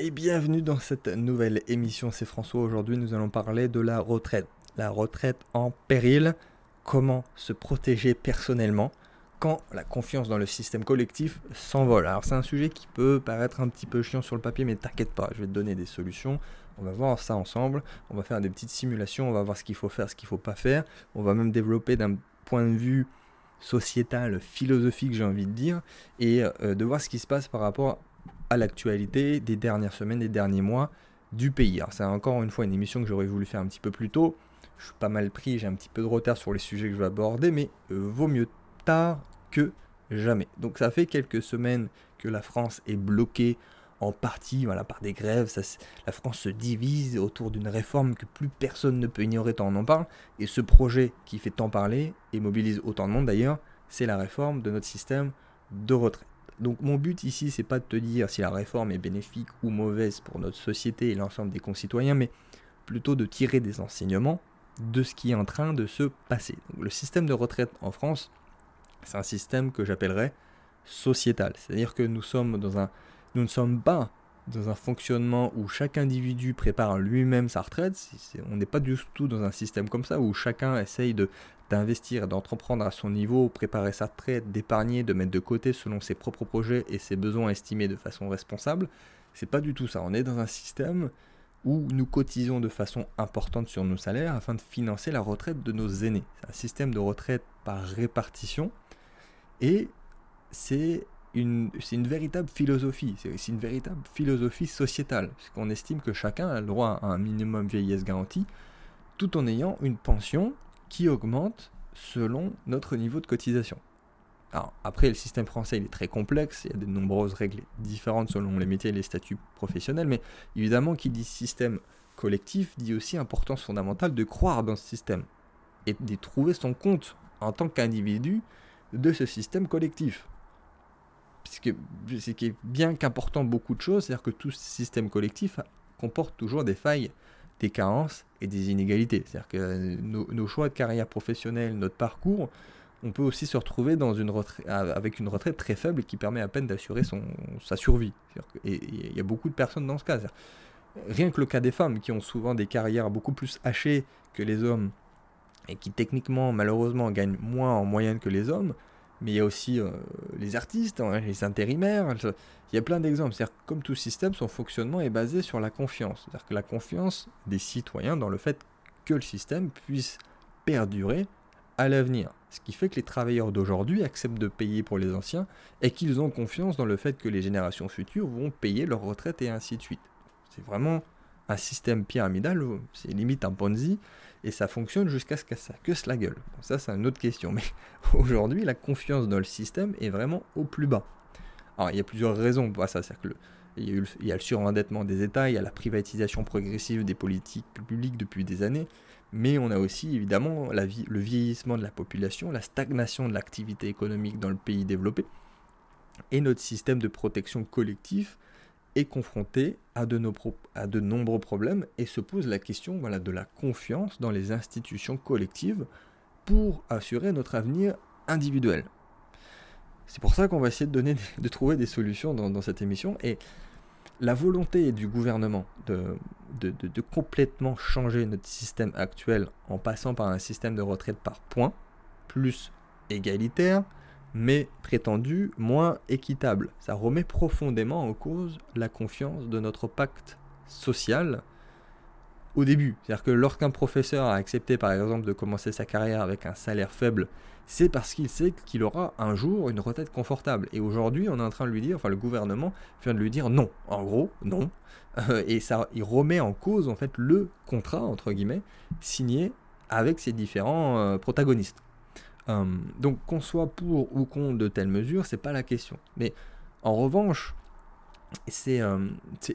et bienvenue dans cette nouvelle émission. C'est François. Aujourd'hui, nous allons parler de la retraite. La retraite en péril. Comment se protéger personnellement quand la confiance dans le système collectif s'envole? Alors, c'est un sujet qui peut paraître un petit peu chiant sur le papier, mais t'inquiète pas, je vais te donner des solutions. On va voir ça ensemble. On va faire des petites simulations. On va voir ce qu'il faut faire, ce qu'il faut pas faire. On va même développer d'un point de vue sociétal, philosophique, j'ai envie de dire, et euh, de voir ce qui se passe par rapport à l'actualité des dernières semaines, des derniers mois du pays. Alors c'est encore une fois une émission que j'aurais voulu faire un petit peu plus tôt. Je suis pas mal pris, j'ai un petit peu de retard sur les sujets que je vais aborder, mais euh, vaut mieux tard que jamais. Donc ça fait quelques semaines que la France est bloquée en partie voilà, par des grèves. la France se divise autour d'une réforme que plus personne ne peut ignorer tant on en parle. Et ce projet qui fait tant parler et mobilise autant de monde d'ailleurs, c'est la réforme de notre système de retraite. Donc mon but ici, c'est pas de te dire si la réforme est bénéfique ou mauvaise pour notre société et l'ensemble des concitoyens, mais plutôt de tirer des enseignements de ce qui est en train de se passer. le système de retraite en France, c'est un système que j'appellerais sociétal. C'est-à-dire que nous sommes dans un, nous ne sommes pas dans un fonctionnement où chaque individu prépare lui-même sa retraite. on n'est pas du tout dans un système comme ça où chacun essaye d'investir, d'entreprendre à son niveau, préparer sa retraite, d'épargner, de mettre de côté selon ses propres projets et ses besoins estimés de façon responsable. C'est pas du tout ça. On est dans un système où nous cotisons de façon importante sur nos salaires afin de financer la retraite de nos aînés. C'est un système de retraite par répartition et c'est une, une véritable philosophie, c'est une véritable philosophie sociétale, puisqu'on estime que chacun a le droit à un minimum vieillesse garantie, tout en ayant une pension qui augmente selon notre niveau de cotisation. Alors, après, le système français il est très complexe, il y a de nombreuses règles différentes selon les métiers et les statuts professionnels, mais évidemment, qui dit système collectif dit aussi importance fondamentale de croire dans ce système et de trouver son compte en tant qu'individu de ce système collectif. Ce qui est bien qu'important beaucoup de choses, c'est-à-dire que tout système collectif comporte toujours des failles des carences et des inégalités. C'est-à-dire que nos, choix de carrière professionnelle, notre parcours, on peut aussi se retrouver dans une avec une retraite très faible qui permet à peine d'assurer sa survie. Et il y a beaucoup de personnes dans ce cas. Rien que le cas des femmes qui ont souvent des carrières beaucoup plus hachées que les hommes et qui techniquement malheureusement gagnent moins en moyenne que les hommes, mais il y a aussi euh, les artistes, hein, les intérimaires, il y a plein d'exemples. C'est-à-dire comme tout système, son fonctionnement est basé sur la confiance. C'est-à-dire que la confiance des citoyens dans le fait que le système puisse perdurer à l'avenir. Ce qui fait que les travailleurs d'aujourd'hui acceptent de payer pour les anciens et qu'ils ont confiance dans le fait que les générations futures vont payer leur retraite et ainsi de suite. C'est vraiment un système pyramidal, c'est limite un Ponzi, et ça fonctionne jusqu'à ce que ça queue la gueule. ça, c'est une autre question. Mais aujourd'hui, la confiance dans le système est vraiment au plus bas. Alors, il y a plusieurs raisons pour ça. C'est-à-dire il y, a le, il y a le surendettement des États, il y a la privatisation progressive des politiques publiques depuis des années, mais on a aussi évidemment le vieillissement de la population, la stagnation de l'activité économique dans le pays développé, et notre système de protection collectif est confronté à de, nombreux problèmes et se pose la question voilà, de la confiance dans les institutions collectives pour assurer notre avenir individuel. C'est pour ça qu'on va essayer de, trouver des solutions dans, cette émission. Et la volonté du gouvernement de, complètement changer notre système actuel en passant par un système de retraite par points, plus égalitaire, mais prétendu moins équitable. Ça remet profondément en cause la confiance de notre pacte social au début. C'est-à-dire que lorsqu'un professeur a accepté par exemple de commencer sa carrière avec un salaire faible, c'est parce qu'il sait qu'il aura un jour une retraite confortable. Et aujourd'hui, on est en train de lui dire, enfin le gouvernement vient de lui dire non. En gros, non. Euh, et ça, il remet en cause en fait le contrat entre guillemets signé avec ses différents euh, protagonistes. Euh, donc qu'on soit pour ou contre de telles mesures, c'est pas la question. Mais en revanche, c'est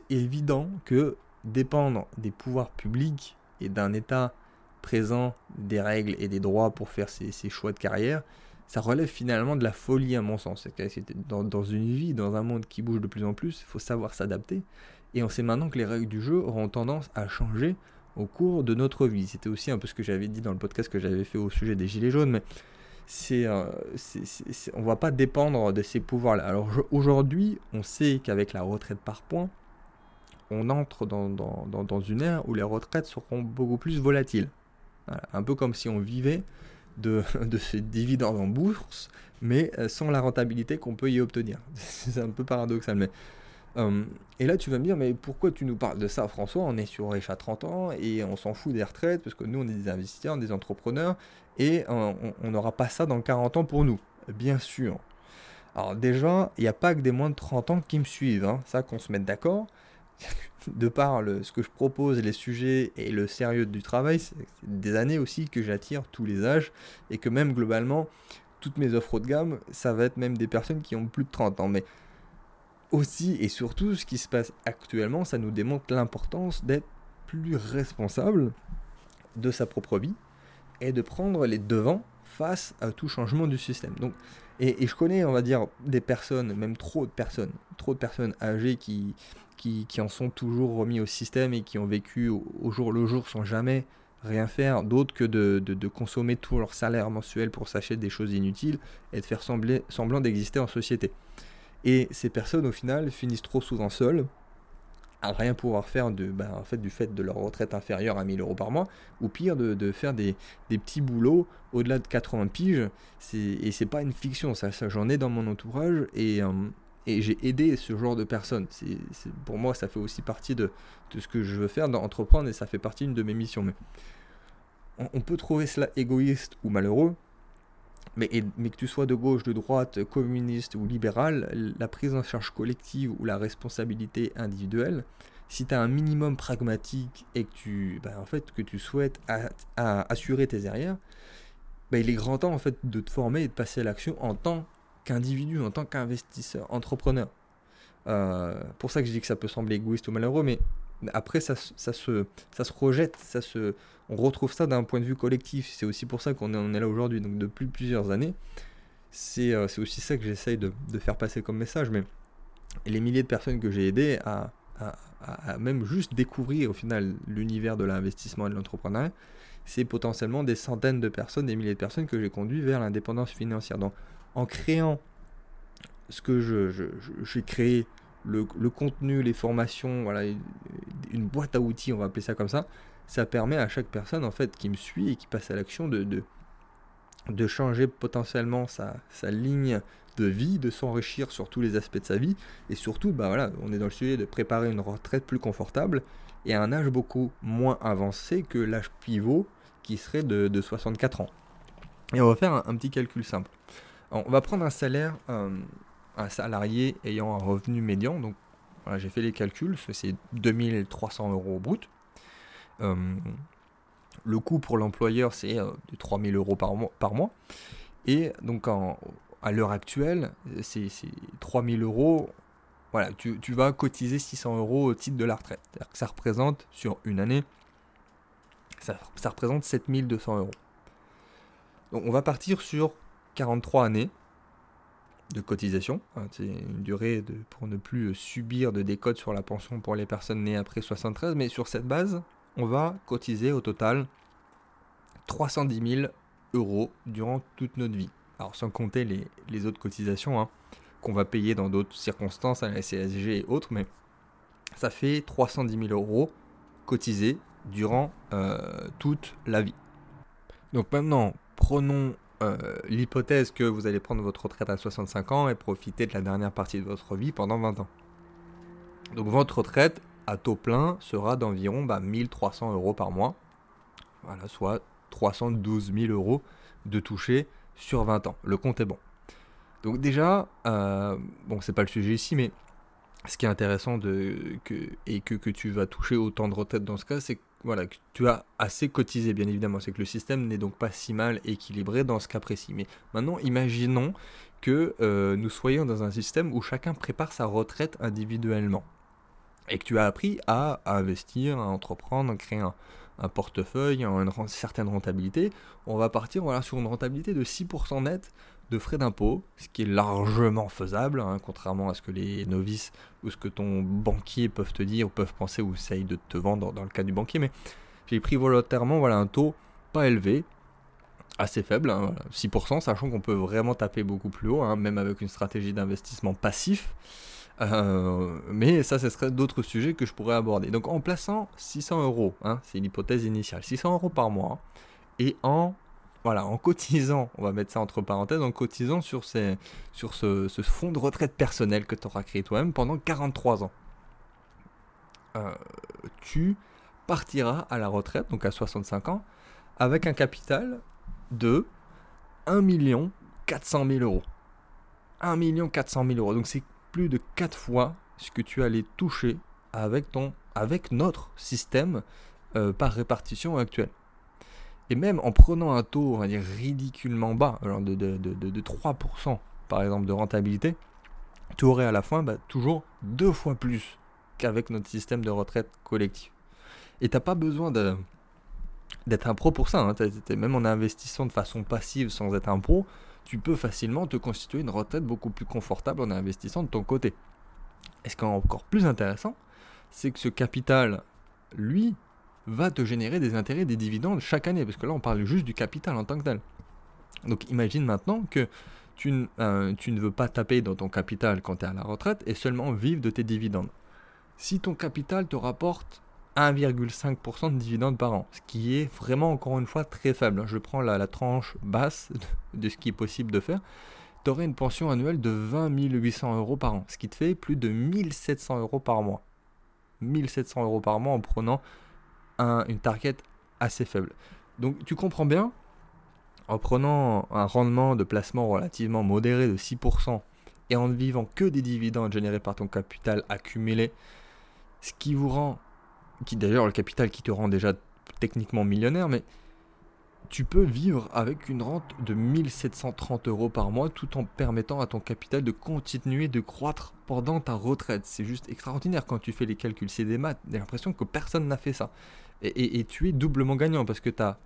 évident que dépendre des pouvoirs publics et d'un État présent des règles et des droits pour faire ses, choix de carrière, ça relève finalement de la folie à mon sens. Dans, dans une vie, dans un monde qui bouge de plus en plus, il faut savoir s'adapter. Et on sait maintenant que les règles du jeu auront tendance à changer au cours de notre vie. C'était aussi un peu ce que j'avais dit dans le podcast que j'avais fait au sujet des Gilets jaunes, mais euh, on ne va pas dépendre de ces pouvoirs-là. Alors aujourd'hui, on sait qu'avec la retraite par points, on entre dans, dans, une ère où les retraites seront beaucoup plus volatiles. Un peu comme si on vivait de, de ces dividendes en bourse, mais euh, sans la rentabilité qu'on peut y obtenir. C'est un peu paradoxal, mais... Euh, et là, tu vas me dire, mais pourquoi tu nous parles de ça, François? On est sur riche à 30 ans et on s'en fout des retraites parce que nous, on est des investisseurs, des entrepreneurs et on n'aura pas ça dans 40 ans pour nous. Bien sûr. Alors, déjà, il n'y a pas que des moins de 30 ans qui me suivent, hein. ça qu'on se mette d'accord de par ce que je propose, les sujets et le sérieux du travail, c'est des années aussi que j'attire tous les âges et que même globalement, toutes mes offres haut de gamme, ça va être même des personnes qui ont plus de 30 ans. Mais aussi et surtout, ce qui se passe actuellement, ça nous démontre l'importance d'être plus responsable de sa propre vie et de prendre les devants face à tout changement du système. Donc, et, je connais, on va dire, des personnes, même trop de personnes, trop de personnes âgées qui, qui, en sont toujours remis au système et qui ont vécu au, jour le jour sans jamais rien faire d'autre que de, consommer tout leur salaire mensuel pour s'acheter des choses inutiles et de faire semblant d'exister en société. Et ces personnes, au final, finissent trop souvent seules, à rien pouvoir faire de, ben, en fait, du fait de leur retraite inférieure à 1000 euros par mois, ou pire, de, faire des, petits boulots au-delà de 80 piges. Et c'est pas une fiction, ça, ça j'en ai dans mon entourage, et, euh, j'ai aidé ce genre de personnes. Pour moi, ça fait aussi partie de, de, ce que je veux faire, d'entreprendre, et ça fait partie d'une de mes missions. Mais on, peut trouver cela égoïste ou malheureux, mais, mais, que tu sois de gauche, de droite, communiste ou libéral, la prise en charge collective ou la responsabilité individuelle, si tu as un minimum pragmatique et que tu, bah, en fait, que tu souhaites assurer tes arrières, bah, il est grand temps en fait, de te former et de passer à l'action en tant qu'individu, en tant qu'investisseur, entrepreneur. Euh, pour ça que je dis que ça peut sembler égoïste ou malheureux, mais après ça, ça, se, ça se rejette, ça se, on retrouve ça d'un point de vue collectif. C'est aussi pour ça qu'on est, est là aujourd'hui, donc depuis plusieurs années. C'est euh, aussi ça que j'essaye de, de, faire passer comme message. Mais les milliers de personnes que j'ai aidées à, à, même juste découvrir au final l'univers de l'investissement et de l'entrepreneuriat, c'est potentiellement des centaines de personnes, des milliers de personnes que j'ai conduit vers l'indépendance financière. Donc en créant ce que je, j'ai créé, le, contenu, les formations, une boîte à outils, on va appeler ça comme ça, ça permet à chaque personne en fait qui me suit et qui passe à l'action de, de, changer potentiellement sa, ligne de vie, de s'enrichir sur tous les aspects de sa vie, et surtout, bah voilà, on est dans le sujet de préparer une retraite plus confortable et un âge beaucoup moins avancé que l'âge pivot qui serait de, 64 ans. Et on va faire un petit calcul simple on va prendre un salaire, euh, un salarié ayant un revenu médian. Donc, j'ai fait les calculs, c'est 2300 euros brut. Euh, le coût pour l'employeur, c'est euh, de 3000 euros par mois, par mois. Et donc, à l'heure actuelle, c'est 3000 euros. Voilà, tu, vas cotiser 600 euros au titre de la retraite. Que ça représente, sur une année, ça, ça représente 7200 euros. Donc, on va partir sur 43 années de cotisation. Hein, c'est une durée de, pour ne plus subir de décote sur la pension pour les personnes nées après 73. Mais sur cette base, on va cotiser au total 310 000 euros durant toute notre vie. Alors sans compter les, autres cotisations hein, qu'on va payer dans d'autres circonstances, à la CSG et autres, mais ça fait 310 000 euros cotisés durant euh, toute la vie. Donc maintenant, prenons euh, l'hypothèse que vous allez prendre votre retraite à 65 ans et profiter de la dernière partie de votre vie pendant 20 ans. Donc votre retraite à taux plein sera d'environ 1300 bah, euros par mois. Voilà, soit 312 000 euros de toucher sur 20 ans. Le compte est bon. Donc déjà, euh, bon c'est pas le sujet ici, mais ce qui est intéressant et que, tu vas toucher autant de retraite dans ce cas, c'est que voilà, que tu as assez cotisé, bien évidemment. C'est que le système n'est donc pas si mal équilibré dans ce cas précis. Mais maintenant, imaginons que euh, nous soyons dans un système où chacun prépare sa retraite individuellement. Et que tu as appris à, investir, à entreprendre, à créer un, portefeuille, une, une certaine rentabilité. On va partir sur une rentabilité de 6% net de frais d'impôt, ce qui est largement faisable, hein, contrairement à ce que les novices ou ce que ton banquier peuvent te dire ou peuvent penser ou essayent de te vendre dans le cas du banquier. Mais j'ai pris volontairement voilà, un taux pas élevé, assez faible, 6%, hein, sachant qu'on peut vraiment taper beaucoup plus haut, hein, même avec une stratégie d'investissement passif. Euh, mais ça, ce serait d'autres sujets que je pourrais aborder. Donc en plaçant 600 euros, c'est l'hypothèse initiale, 600 euros par mois, et en voilà, en cotisant, on va mettre ça entre parenthèses, en cotisant sur, ces, sur ce, fonds de retraite personnel que tu auras créé toi-même pendant 43 ans. Euh, tu partiras à la retraite, donc à 65 ans, avec un capital de 1 400 000 euros. 1 400 000 euros. Donc c'est plus de 4 fois ce que tu allais toucher avec, ton, avec notre système euh, par répartition actuel. Et même en prenant un taux, on va dire, ridiculement bas, de, de, 3% par exemple de rentabilité, tu aurais à la fin bah, toujours deux fois plus qu'avec notre système de retraite collectif. Et tu n'as pas besoin d'être un pro pour ça. Hein. même en investissant de façon passive sans être un pro, tu peux facilement te constituer une retraite beaucoup plus confortable en investissant de ton côté. Et ce qui est encore plus intéressant, c'est que ce capital, lui, va te générer des intérêts, des dividendes chaque année, parce que là on parle juste du capital en tant que tel. Donc imagine maintenant que tu, euh, ne veux pas taper dans ton capital quand tu es à la retraite et seulement vivre de tes dividendes. Si ton capital te rapporte 1,5% de dividendes par an, ce qui est vraiment encore une fois très faible. Je prends la, tranche basse de ce qui est possible de faire. Tu aurais une pension annuelle de 20 800 euros par an, ce qui te fait plus de 1700 euros par mois. 1700 euros par mois en prenant une target assez faible. Donc tu comprends bien, en prenant un rendement de placement relativement modéré de 6% et en ne vivant que des dividendes générés par ton capital accumulé, ce qui vous rend, qui d'ailleurs le capital qui te rend déjà techniquement millionnaire, mais tu peux vivre avec une rente de 1730 euros par mois tout en permettant à ton capital de continuer de croître pendant ta retraite. C'est juste extraordinaire quand tu fais les calculs. C'est des maths. J'ai l'impression que personne n'a fait ça. Et, tu es doublement gagnant parce que ta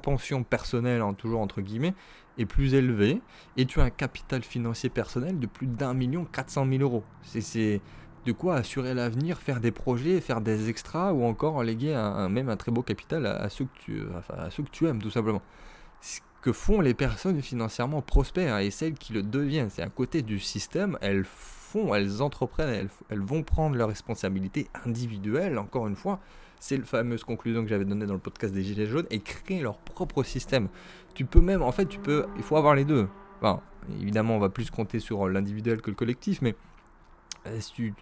pension personnelle, en, toujours entre guillemets, est plus élevée et tu as un capital financier personnel de plus d'un million quatre cent mille euros. C'est de quoi assurer l'avenir, faire des projets, faire des extras ou encore léguer même un très beau capital à, ceux que tu, à ceux que tu aimes tout simplement. Ce que font les personnes financièrement prospères et celles qui le deviennent, c'est à côté du système, elles font, elles entreprennent, elles, vont prendre leurs responsabilités individuelles, encore une fois, c'est la fameuse conclusion que j'avais donnée dans le podcast des Gilets jaunes, et créer leur propre système. Tu peux même, en fait, tu peux, il faut avoir les deux. Évidemment, on va plus compter sur l'individuel que le collectif, mais tu,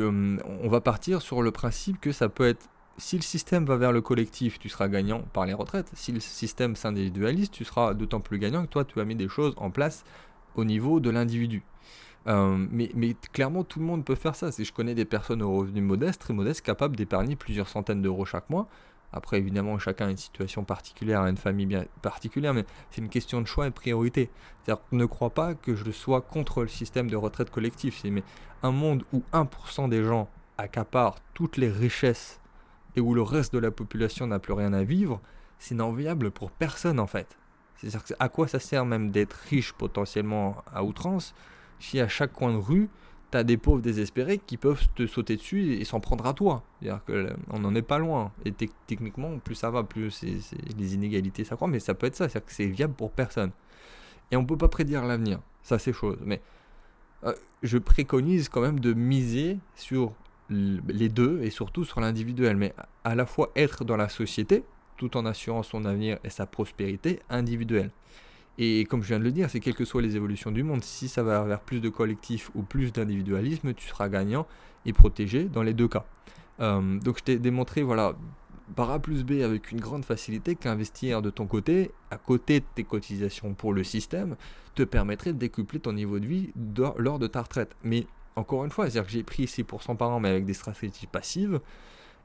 euh, on va partir sur le principe que ça peut être si le système va vers le collectif, tu seras gagnant par les retraites. Si le système s'individualise, tu seras d'autant plus gagnant que toi, tu as mis des choses en place au niveau de l'individu. Euh, mais, mais, clairement, tout le monde peut faire ça. Si je connais des personnes aux revenus modestes, très modestes, capables d'épargner plusieurs centaines d'euros chaque mois. Après, évidemment, chacun a une situation particulière, une famille bien particulière, mais c'est une question de choix et de priorité. C'est-à-dire, ne crois pas que je sois contre le système de retraite collectif. C'est mais un monde où 1% des gens accaparent toutes les richesses et où le reste de la population n'a plus rien à vivre, c'est inenviable pour personne en fait. C'est-à-dire à quoi ça sert même d'être riche potentiellement à outrance si à chaque coin de rue, tu as des pauvres désespérés qui peuvent te sauter dessus et s'en prendre à toi. C'est-à-dire qu'on n'en est pas loin. Et techniquement, plus ça va, plus c'est, les inégalités s'accroissent, mais ça peut être ça. C'est-à-dire que c'est viable pour personne. Et on ne peut pas prédire l'avenir. Ça, c'est chose. Mais euh, je préconise quand même de miser sur les deux et surtout sur l'individuel. Mais à la fois être dans la société, tout en assurant son avenir et sa prospérité individuelle. Et comme je viens de le dire, c'est quelles que soient les évolutions du monde, si ça va vers plus de collectif ou plus d'individualisme, tu seras gagnant et protégé dans les deux cas. Euh, donc je t'ai démontré, voilà, par A plus B avec une grande facilité qu'investir de ton côté, à côté de tes cotisations pour le système, te permettrait de décupler ton niveau de vie lors de ta retraite. Mais encore une fois, c'est-à-dire que j'ai pris 6% par an, mais avec des stratégies passives,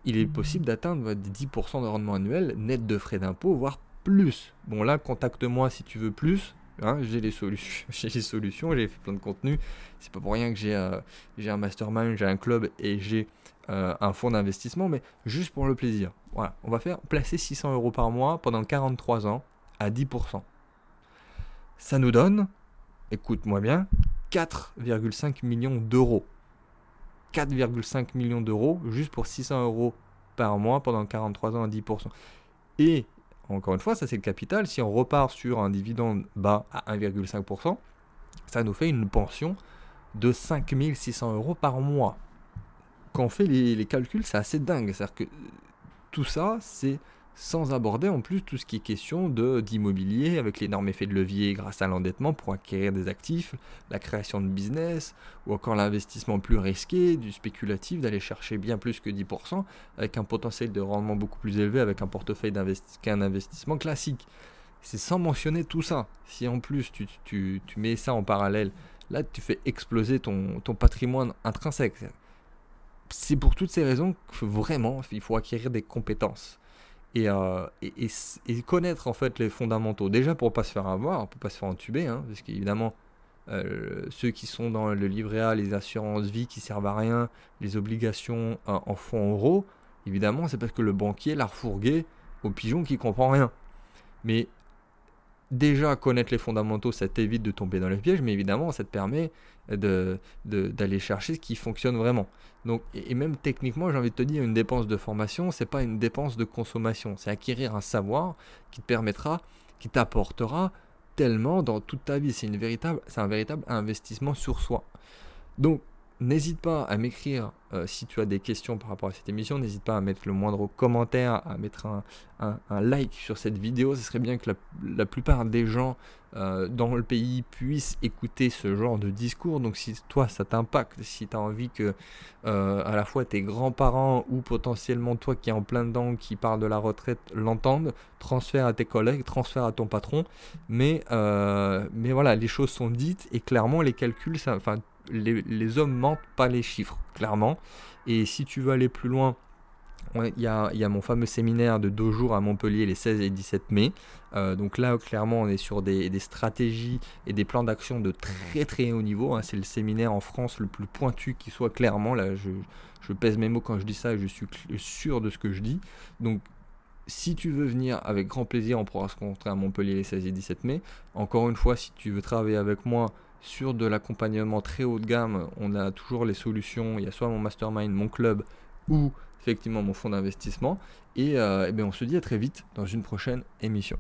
il est possible d'atteindre des 10% de rendement annuel net de frais d'impôt, voire plus. Bon là, contacte-moi si tu veux plus. Hein, j'ai les solutions, j'ai les solutions, j'ai fait plein de contenu. C'est pas pour rien que j'ai euh, j'ai un mastermind, j'ai un club et j'ai euh, un fonds d'investissement, mais juste pour le plaisir. Voilà, on va faire placer 600 euros par mois pendant 43 ans à 10%. Ça nous donne, écoute-moi bien, 4,5 millions d'euros. 4,5 millions d'euros juste pour 600 euros par mois pendant 43 ans à 10%. Et encore une fois, ça c'est le capital. Si on repart sur un dividende bas à 1,5%, ça nous fait une pension de 5600 euros par mois. Quand on fait les, les calculs, c'est assez dingue. C'est-à-dire que tout ça, c'est sans aborder en plus tout ce qui est question d'immobilier avec l'énorme effet de levier grâce à l'endettement pour acquérir des actifs, la création de business ou encore l'investissement plus risqué, du spéculatif, d'aller chercher bien plus que 10% avec un potentiel de rendement beaucoup plus élevé avec un portefeuille qu'un investissement classique. C'est sans mentionner tout ça. Si en plus tu, mets ça en parallèle, là tu fais exploser ton, ton patrimoine intrinsèque. C'est pour toutes ces raisons que vraiment il faut acquérir des compétences. Euh, et, connaître en fait les fondamentaux. Déjà pour pas se faire avoir, pour pas se faire entuber, hein, parce qu'évidemment euh, ceux qui sont dans le livret A, les assurances vie qui servent à rien, les obligations euh, en fonds euros, évidemment c'est parce que le banquier l'a refourgué au pigeon qui comprend rien. Mais déjà connaître les fondamentaux, ça t'évite de tomber dans les pièges, mais évidemment, ça te permet d'aller de, d'aller chercher ce qui fonctionne vraiment. Donc, et, même techniquement, j'ai envie de te dire, une dépense de formation, c'est pas une dépense de consommation, c'est acquérir un savoir qui te permettra, qui t'apportera tellement dans toute ta vie. C'est c'est un véritable investissement sur soi. Donc, N'hésite pas à m'écrire euh, si tu as des questions par rapport à cette émission. N'hésite pas à mettre le moindre commentaire, à mettre un, like sur cette vidéo. Ce serait bien que la, plupart des gens euh, dans le pays puissent écouter ce genre de discours. Donc si toi ça t'impacte, si tu as envie que euh, à la fois tes grands-parents ou potentiellement toi qui es en plein dedans, qui parle de la retraite, l'entendent, transfère à tes collègues, transfère à ton patron. Mais, mais voilà, les choses sont dites et clairement les calculs, enfin les, hommes mentent pas les chiffres, clairement. Et si tu veux aller plus loin, il y, a, mon fameux séminaire de deux jours à Montpellier les 16 et 17 mai. Euh, donc là, clairement, on est sur des, stratégies et des plans d'action de très très haut niveau. Hein. C'est le séminaire en France le plus pointu qui soit clairement. Là, je, je pèse mes mots quand je dis ça et je suis sûr de ce que je dis. Donc si tu veux venir avec grand plaisir, on pourra se rencontrer à Montpellier les 16 et 17 mai. Encore une fois, si tu veux travailler avec moi, sur de l'accompagnement très haut de gamme, on a toujours les solutions. Il y a soit mon mastermind, mon club ou effectivement mon fonds d'investissement. Et, euh, eh ben, on se dit à très vite dans une prochaine émission.